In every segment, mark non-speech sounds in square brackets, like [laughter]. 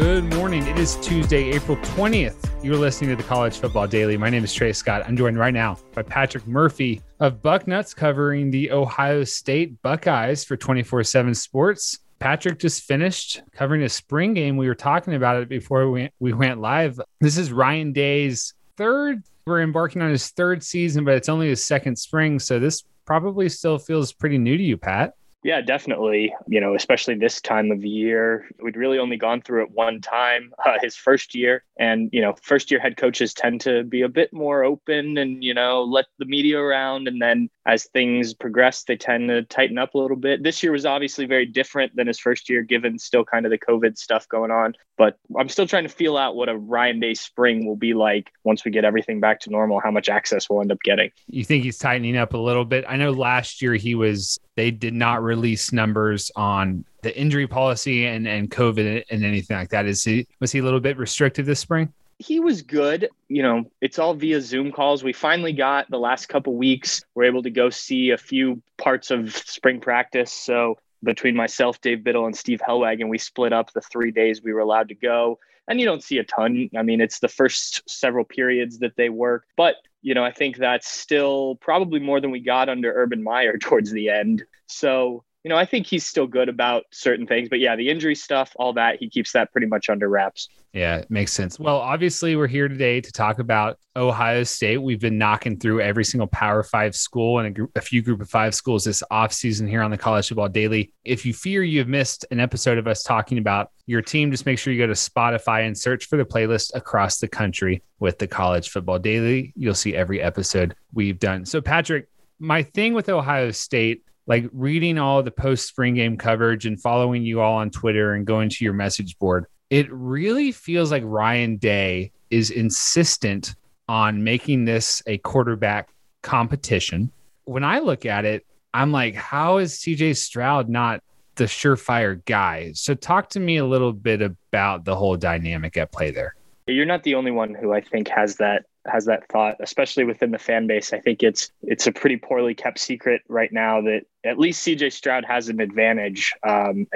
Good morning. It is Tuesday, April 20th. You're listening to the College Football Daily. My name is Trey Scott. I'm joined right now by Patrick Murphy of Bucknuts covering the Ohio State Buckeyes for 24 7 Sports. Patrick just finished covering a spring game. We were talking about it before we, we went live. This is Ryan Day's third. We're embarking on his third season, but it's only his second spring. So this probably still feels pretty new to you, Pat. Yeah, definitely. You know, especially this time of year, we'd really only gone through it one time, [laughs] uh, his first year. And, you know, first year head coaches tend to be a bit more open and, you know, let the media around. And then as things progress, they tend to tighten up a little bit. This year was obviously very different than his first year, given still kind of the COVID stuff going on. But I'm still trying to feel out what a Ryan Day spring will be like once we get everything back to normal, how much access we'll end up getting. You think he's tightening up a little bit? I know last year he was, they did not release numbers on the injury policy and, and COVID and anything like that. Is he, was he a little bit restricted this spring? He was good. You know, it's all via Zoom calls. We finally got the last couple weeks. We're able to go see a few parts of spring practice. So between myself, Dave Biddle, and Steve Helwagen, we split up the three days we were allowed to go. And you don't see a ton. I mean, it's the first several periods that they work, but you know, I think that's still probably more than we got under Urban Meyer [laughs] towards the end. So you know, I think he's still good about certain things, but yeah, the injury stuff, all that, he keeps that pretty much under wraps. Yeah, it makes sense. Well, obviously, we're here today to talk about Ohio State. We've been knocking through every single Power Five school and a, a few Group of Five schools this offseason here on the College Football Daily. If you fear you've missed an episode of us talking about your team, just make sure you go to Spotify and search for the playlist across the country with the College Football Daily. You'll see every episode we've done. So, Patrick, my thing with Ohio State like reading all the post spring game coverage and following you all on Twitter and going to your message board, it really feels like Ryan Day is insistent on making this a quarterback competition. When I look at it, I'm like, how is CJ Stroud not the surefire guy? So, talk to me a little bit about the whole dynamic at play there. You're not the only one who I think has that has that thought, especially within the fan base. I think it's it's a pretty poorly kept secret right now that at least CJ Stroud has an advantage um,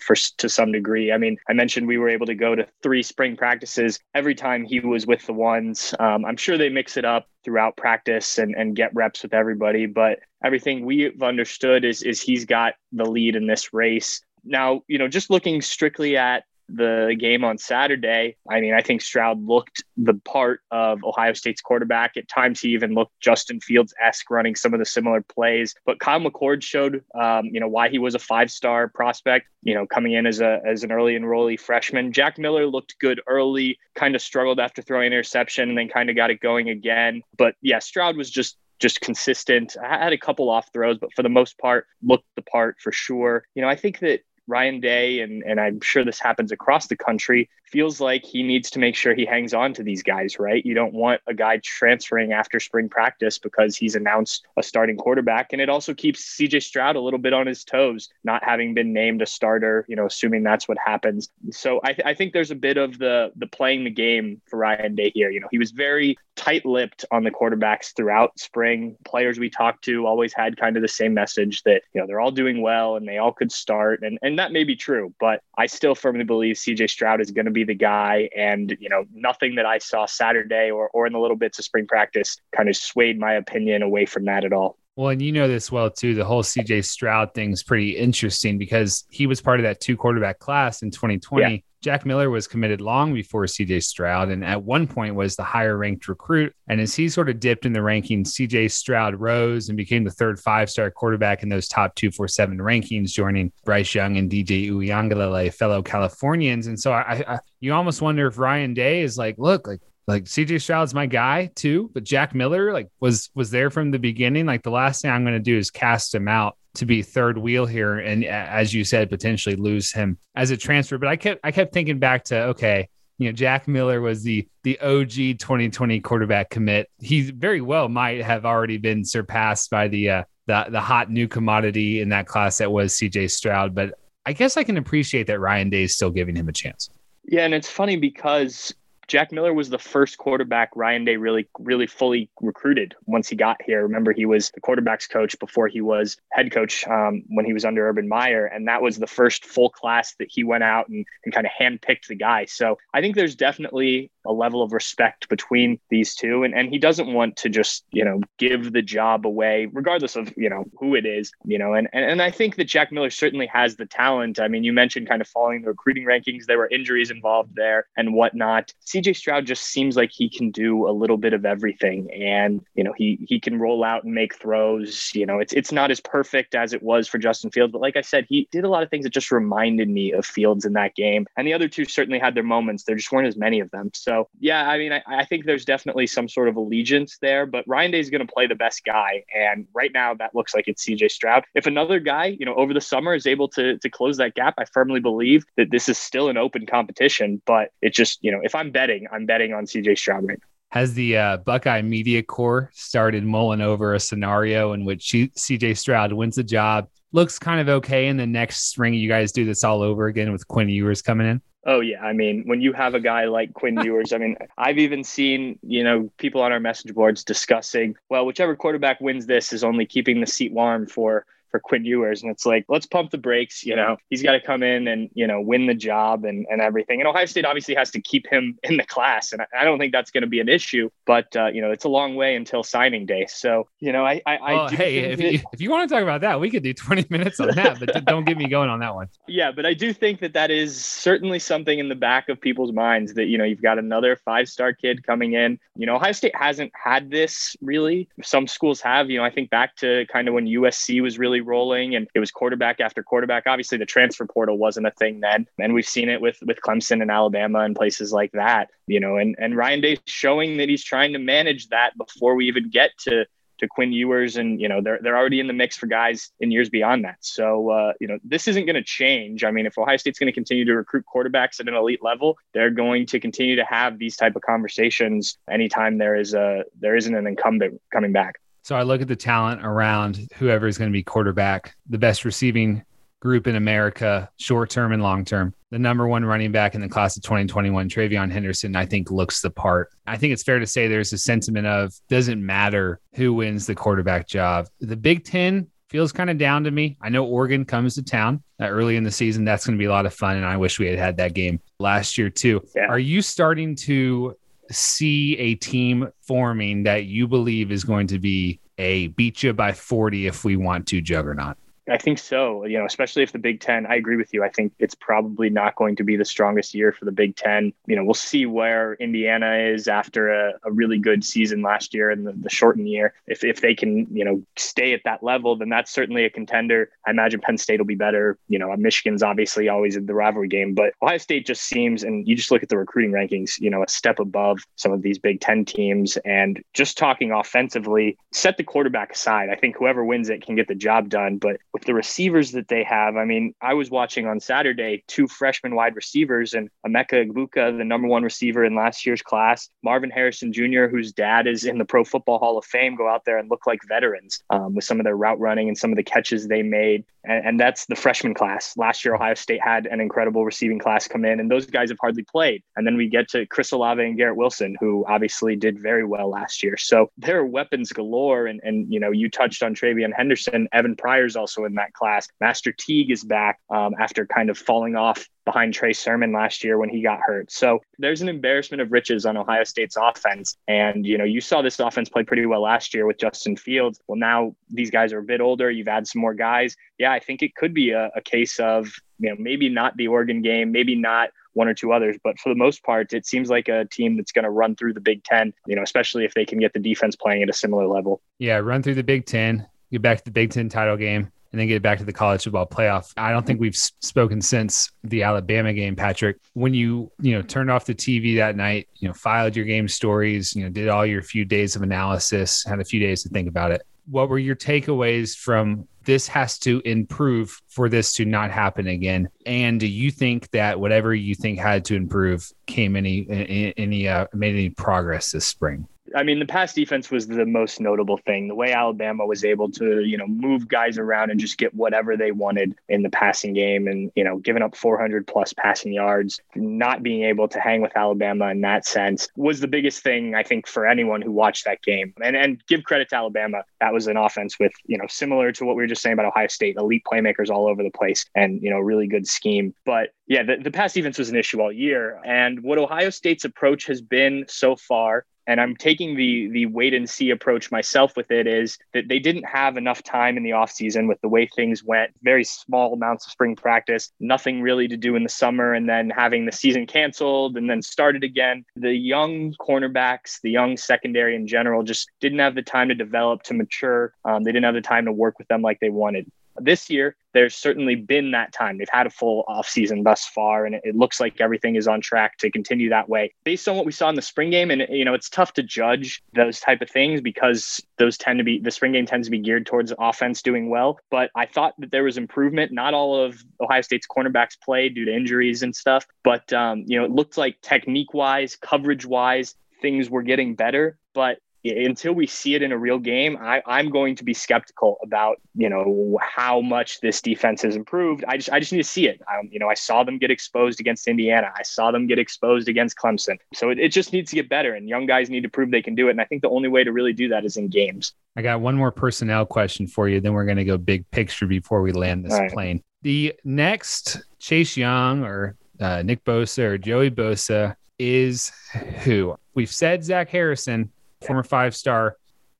for to some degree. I mean, I mentioned we were able to go to three spring practices every time he was with the ones. Um, I'm sure they mix it up throughout practice and, and get reps with everybody, but everything we've understood is is he's got the lead in this race. Now, you know, just looking strictly at the game on Saturday, I mean, I think Stroud looked the part of Ohio State's quarterback. At times, he even looked Justin Fields esque running some of the similar plays. But Kyle McCord showed, um, you know, why he was a five star prospect. You know, coming in as a as an early enrollee freshman. Jack Miller looked good early, kind of struggled after throwing interception, and then kind of got it going again. But yeah, Stroud was just just consistent. I had a couple off throws, but for the most part, looked the part for sure. You know, I think that Ryan Day, and, and I'm sure this happens across the country, feels like he needs to make sure he hangs on to these guys, right? You don't want a guy transferring after spring practice because he's announced a starting quarterback. And it also keeps CJ Stroud a little bit on his toes, not having been named a starter, you know, assuming that's what happens. So I, th- I think there's a bit of the the playing the game for Ryan Day here. You know, he was very tight-lipped on the quarterbacks throughout spring. Players we talked to always had kind of the same message that, you know, they're all doing well and they all could start. And and that may be true, but I still firmly believe CJ Stroud is going to be the guy. And, you know, nothing that I saw Saturday or, or in the little bits of spring practice kind of swayed my opinion away from that at all. Well, and you know this well too. The whole CJ Stroud thing is pretty interesting because he was part of that two quarterback class in 2020. Yeah. Jack Miller was committed long before CJ Stroud and at one point was the higher ranked recruit. And as he sort of dipped in the rankings, CJ Stroud rose and became the third five star quarterback in those top 247 rankings, joining Bryce Young and DJ Uiagalelei, fellow Californians. And so I, I, you almost wonder if Ryan Day is like, look, like like CJ Stroud's my guy too, but Jack Miller like was was there from the beginning. Like the last thing I'm going to do is cast him out to be third wheel here, and as you said, potentially lose him as a transfer. But I kept I kept thinking back to okay, you know, Jack Miller was the the OG 2020 quarterback commit. He very well might have already been surpassed by the uh, the the hot new commodity in that class that was CJ Stroud. But I guess I can appreciate that Ryan Day is still giving him a chance. Yeah, and it's funny because Jack Miller was the first quarterback Ryan Day really, really fully recruited once he got here. Remember, he was the quarterbacks coach before he was head coach um, when he was under Urban Meyer. And that was the first full class that he went out and, and kind of handpicked the guy. So I think there's definitely a level of respect between these two. And, and he doesn't want to just, you know, give the job away, regardless of, you know, who it is, you know, and, and, and I think that Jack Miller certainly has the talent. I mean, you mentioned kind of following the recruiting rankings, there were injuries involved there and whatnot. CJ Stroud just seems like he can do a little bit of everything. And, you know, he he can roll out and make throws. You know, it's it's not as perfect as it was for Justin Fields, but like I said, he did a lot of things that just reminded me of Fields in that game. And the other two certainly had their moments. There just weren't as many of them. So yeah, I mean, I, I think there's definitely some sort of allegiance there, but Ryan Day is going to play the best guy. And right now, that looks like it's CJ Stroud. If another guy, you know, over the summer is able to, to close that gap, I firmly believe that this is still an open competition. But it just, you know, if I'm betting, I'm betting on CJ Stroud right now has the uh, Buckeye Media Corps started mulling over a scenario in which CJ Stroud wins the job, looks kind of okay, and the next spring you guys do this all over again with Quinn Ewers coming in? Oh yeah, I mean, when you have a guy like Quinn [laughs] Ewers, I mean, I've even seen you know people on our message boards discussing, well, whichever quarterback wins this is only keeping the seat warm for for Quinn Ewers. And it's like, let's pump the brakes. You know, he's got to come in and, you know, win the job and, and everything. And Ohio State obviously has to keep him in the class. And I, I don't think that's going to be an issue, but, uh, you know, it's a long way until signing day. So, you know, I, I, I hey, if you, if you want to talk about that, we could do 20 [laughs] minutes on that, but don't get me going on that one. Yeah. But I do think that that is certainly something in the back of people's minds that, you know, you've got another five star kid coming in. You know, Ohio State hasn't had this really. Some schools have, you know, I think back to kind of when USC was really really rolling and it was quarterback after quarterback. Obviously, the transfer portal wasn't a thing then. And we've seen it with with Clemson and Alabama and places like that, you know, and, and Ryan Day showing that he's trying to manage that before we even get to to Quinn Ewers, and you know they're they're already in the mix for guys in years beyond that. So uh, you know this isn't going to change. I mean, if Ohio State's going to continue to recruit quarterbacks at an elite level, they're going to continue to have these type of conversations anytime there is a there isn't an incumbent coming back. So I look at the talent around whoever is going to be quarterback, the best receiving group in America, short term and long term. The number one running back in the class of 2021, TreVeyon Henderson, I think looks the part. I think it's fair to say there's a sentiment of doesn't matter who wins the quarterback job. The Big Ten feels kind of down to me. I know Oregon comes to town uh, early in the season. That's going to be a lot of fun. And I wish we had had that game last year too. Yeah. Are you starting to see a team forming that you believe is going to be a beat you by 40 if we want to juggernaut? I think so. You know, especially if the Big Ten, I agree with you. I think it's probably not going to be the strongest year for the Big Ten. You know, we'll see where Indiana is after a, a really good season last year and the, the, shortened year. If, if they can, you know, stay at that level, then that's certainly a contender. I imagine Penn State will be better. You know, Michigan's obviously always in the rivalry game, but Ohio State just seems, and you just look at the recruiting rankings, you know, a step above some of these Big Ten teams. And just talking offensively, set the quarterback aside. I think whoever wins it can get the job done. But with the receivers that they have. I mean, I was watching on Saturday two freshman wide receivers and Emeka Egbuka, the number one receiver in last year's class, Marvin Harrison Jr., whose dad is in the Pro Football Hall of Fame, go out there and look like veterans um, with some of their route running and some of the catches they made. And, and that's the freshman class. Last year, Ohio State had an incredible receiving class come in, and those guys have hardly played. And then we get to Chris Olave and Garrett Wilson, who obviously did very well last year. So there are weapons galore. And, and you know, you touched on TreVeyon Henderson. Evan Pryor's also in that class. Master Teague is back um, after kind of falling off behind Trey Sermon last year when he got hurt. So there's an embarrassment of riches on Ohio State's offense. And, you know, you saw this offense play pretty well last year with Justin Fields. Well, now these guys are a bit older. You've had some more guys. Yeah, I think it could be a, a case of, you know, maybe not the Oregon game, maybe not one or two others. But for the most part, it seems like a team that's going to run through the Big Ten, you know, especially if they can get the defense playing at a similar level. Yeah, run through the Big Ten, get back to the Big Ten title game and then get back to the college football playoff. I don't think we've spoken since the Alabama game, Patrick. When you, you know, turned off the TV that night, you know, filed your game stories, you know, did all your few days of analysis, had a few days to think about it. What were your takeaways from this has to improve for this to not happen again? And do you think that whatever you think had to improve came any any uh, made any progress this spring? I mean, the pass defense was the most notable thing. The way Alabama was able to, you know, move guys around and just get whatever they wanted in the passing game and, you know, giving up 400 plus passing yards, not being able to hang with Alabama in that sense was the biggest thing, I think, for anyone who watched that game. And, and give credit to Alabama. That was an offense with, you know, similar to what we were just saying about Ohio State, elite playmakers all over the place and, you know, really good scheme. But yeah, the, the pass defense was an issue all year. And what Ohio State's approach has been so far and I'm taking the the wait and see approach myself with it is that they didn't have enough time in the offseason with the way things went, very small amounts of spring practice, nothing really to do in the summer, and then having the season canceled and then started again. The young cornerbacks, the young secondary in general, just didn't have the time to develop, to mature. Um, they didn't have the time to work with them like they wanted. This year, there's certainly been that time. They've had a full offseason thus far, and it, looks like everything is on track to continue that way. Based on what we saw in the spring game, and you know, it's tough to judge those type of things because those tend to be the spring game tends to be geared towards offense doing well. But I thought that there was improvement. Not all of Ohio State's cornerbacks played due to injuries and stuff, but um, you know, it looked like technique wise, coverage wise, things were getting better. But until we see it in a real game, I, I'm going to be skeptical about you know how much this defense has improved. I just I just need to see it. Um, you know, I saw them get exposed against Indiana. I saw them get exposed against Clemson. So it, it just needs to get better, and young guys need to prove they can do it. And I think the only way to really do that is in games. I got one more personnel question for you. Then we're going to go big picture before we land this right. plane. The next Chase Young or uh, Nick Bosa or Joey Bosa is who? We've said Zach Harrison former five star.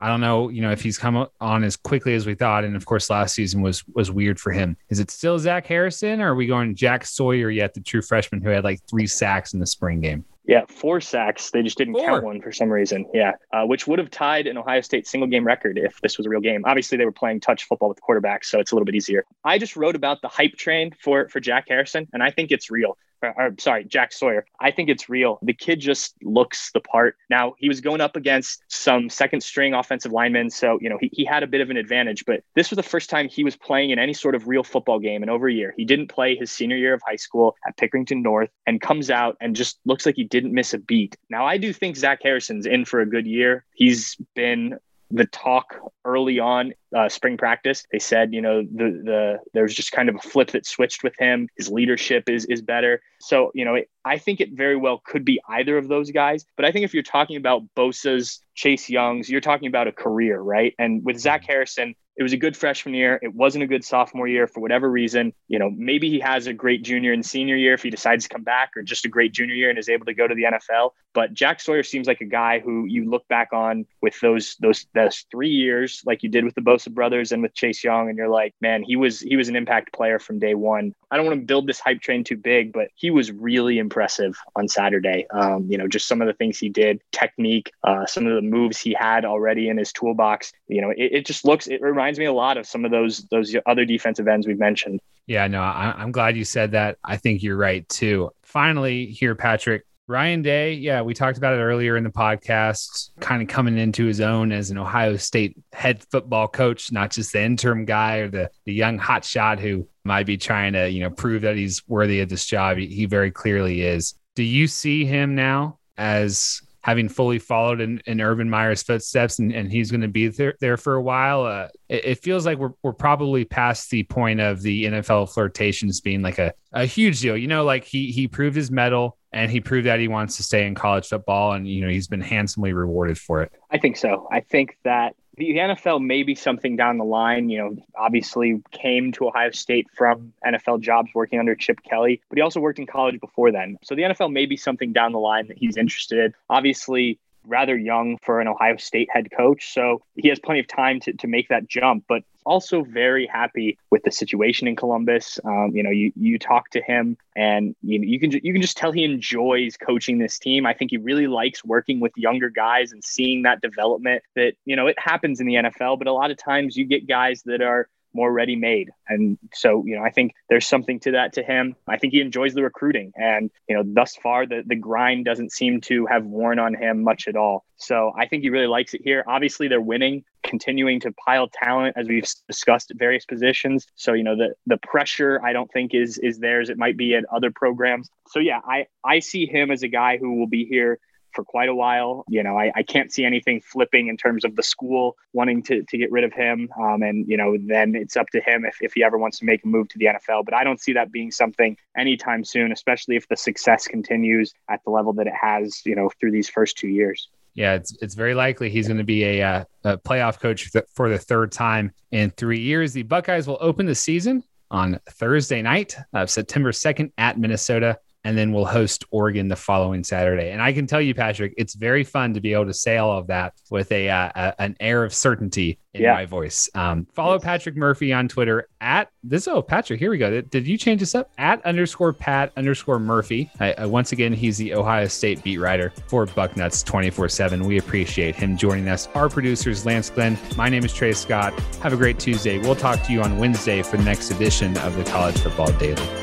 I don't know, you know, if he's come on as quickly as we thought. And of course, last season was was weird for him. Is it still Zach Harrison, or are we going Jack Sawyer yet, the true freshman who had like three sacks in the spring game? Yeah, four sacks. They just didn't four. count one for some reason. Yeah, uh, which would have tied an Ohio State single game record if this was a real game. Obviously, they were playing touch football with the quarterbacks, so it's a little bit easier. I just wrote about the hype train for for Jack Harrison, and I think it's real or, or, sorry, Jack Sawyer. I think it's real. The kid just looks the part. Now, he was going up against some second string offensive linemen. So, you know, he, he had a bit of an advantage, but this was the first time he was playing in any sort of real football game in over a year. He didn't play his senior year of high school at Pickerington North and comes out and just looks like he didn't miss a beat. Now, I do think Zach Harrison's in for a good year. He's been the talk early on uh, spring practice. They said, you know, the the there's just kind of a flip that switched with him. His leadership is is better. So, you know, it, I think it very well could be either of those guys. But I think if you're talking about Bosa's, Chase Young's, you're talking about a career, right? And with Zach Harrison, it was a good freshman year. It wasn't a good sophomore year for whatever reason. You know, maybe he has a great junior and senior year if he decides to come back, or just a great junior year and is able to go to the NFL. But Jack Sawyer seems like a guy who you look back on with those those those three years, like you did with the Bosa brothers and with Chase Young, and you're like, man, he was he was an impact player from day one. I don't want to build this hype train too big, but he was really impressive on Saturday. Um, you know, just some of the things he did, technique, uh, some of the moves he had already in his toolbox. You know, it, it just looks it reminds me a lot of some of those those other defensive ends we've mentioned. Yeah, no, I, I'm glad you said that. I think you're right too. Finally, here, Patrick, Ryan Day, yeah, we talked about it earlier in the podcast, kind of coming into his own as an Ohio State head football coach, not just the interim guy or the, the young hot shot who might be trying to, you know, prove that he's worthy of this job. He, very clearly is. Do you see him now as having fully followed in, in Urban Meyer's footsteps and, and he's going to be there, there for a while. Uh, it, it, feels like we're, we're probably past the point of the NFL flirtations being like a, a huge deal. You know, like he, he proved his mettle and he proved that he wants to stay in college football and, you know, he's been handsomely rewarded for it. I think so. I think that the NFL may be something down the line. You know, obviously came to Ohio State from NFL jobs working under Chip Kelly, but he also worked in college before then. So the NFL may be something down the line that he's interested in. Obviously, rather young for an Ohio State head coach. So he has plenty of time to, to make that jump, but also very happy with the situation in Columbus. Um, you know, you, you talk to him and you, you can, you can just tell he enjoys coaching this team. I think he really likes working with younger guys and seeing that development that, you know, it happens in the NFL, but a lot of times you get guys that are more ready made. And so, you know, I think there's something to that to him. I think he enjoys the recruiting. And, you know, thus far, the, the grind doesn't seem to have worn on him much at all. So I think he really likes it here. Obviously, they're winning, continuing to pile talent as we've discussed at various positions. So, you know, the the pressure I don't think is is theirs. It might be at other programs. So yeah, I I see him as a guy who will be here for quite a while. You know, I, I can't see anything flipping in terms of the school wanting to, to get rid of him. Um, and, you know, then it's up to him if, if he ever wants to make a move to the NFL. But I don't see that being something anytime soon, especially if the success continues at the level that it has, you know, through these first two years. Yeah, it's it's very likely he's going to be a, uh, a playoff coach for the third time in three years. The Buckeyes will open the season on Thursday night of September 2nd at Minnesota and then we'll host Oregon the following Saturday. And I can tell you, Patrick, it's very fun to be able to say all of that with a, uh, a an air of certainty in yeah. my voice. Um, follow Patrick Murphy on Twitter at this. Oh, Patrick, here we go. Did, you change this up? At underscore Pat underscore Murphy. I, I, once again, he's the Ohio State beat writer for Bucknuts 24 7. We appreciate him joining us. Our producers, Lance Glenn. My name is Trey Scott. Have a great Tuesday. We'll talk to you on Wednesday for the next edition of the College Football Daily.